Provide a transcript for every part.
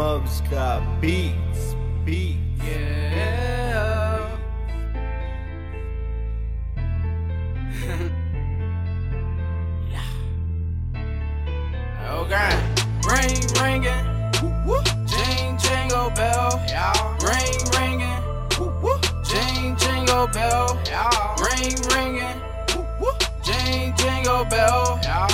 Mubs got beats, beats. Yeah. yeah. Okay. Ring ringing. Jing jingle oh, bell. Yeah. Ring ringing. Jing jingle oh, bell. Yeah. Ring ringing. Jing jingle oh, bell. Yeah.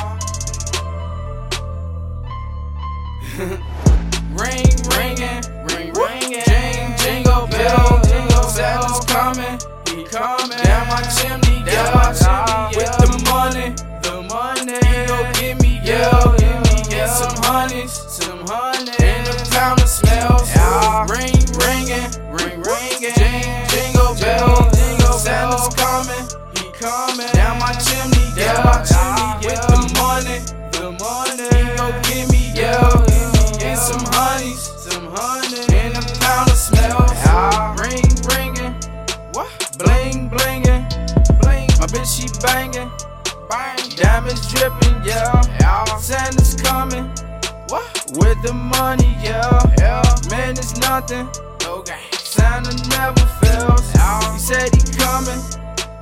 Some honeys, some honey, and the pound of smells, yeah. ring ringing, ring ringing, jing jingle bell, jingle Santa's coming, he coming. Down my chimney, down my chimney, ah, with the money, the money, he gon' give me yeah. And some honeys, some honey, and a pound of smells. Yeah. Ring ringing, what? Bling blinging, bling. My bitch she banging, bang. Diamonds dripping, yeah. yeah. Santa's coming? With the money, yeah. yeah. Man, it's nothing. Okay. Santa never fails. Yeah. He said he coming.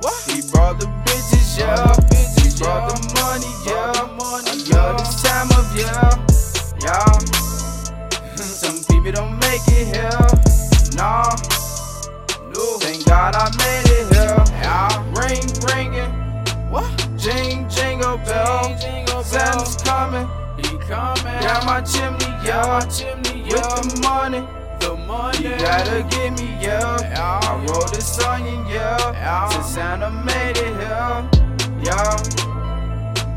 What? He brought the bitches, yeah. He brought the money, yeah. I love this time of year. Yeah. Some people don't make it here. Nah. No. Thank God I made it here. Yeah. Ring ringing. What? Jing jingle bell. Santa's coming. Coming. Down my chimney, yeah. chimney, yeah. With the money. The money. You gotta give me, yeah. yeah. I wrote this song, in, yeah. yeah. Since Santa made it here. Yeah.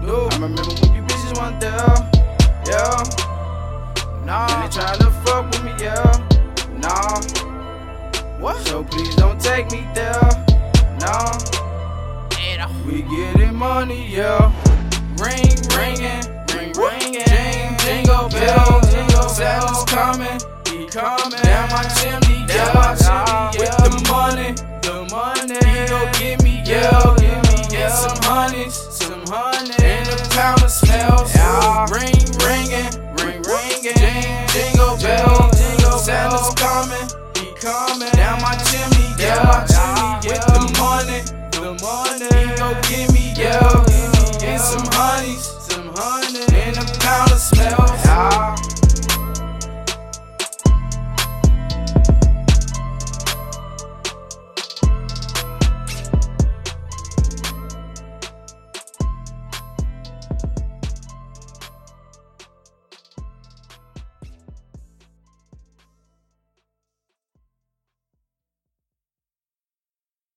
No. I remember when you bitches weren't there. Yeah. Nah. And they tryna fuck with me, yeah. Nah. What? So please don't take me there. Nah. We getting money, yeah. L. Santa's coming, he coming. Down my chimney, down my chimney, with the money, the money. He gon' give me L, give me L. Some honeys, some honey, and the pound of smells. Ring ringing, ring ringing, ding jingle bell. Santa's coming, he coming. Down my chimney, down my chimney, with the money, the money. He gon' give me give L, and some honeys, some honey, and the pound of smell.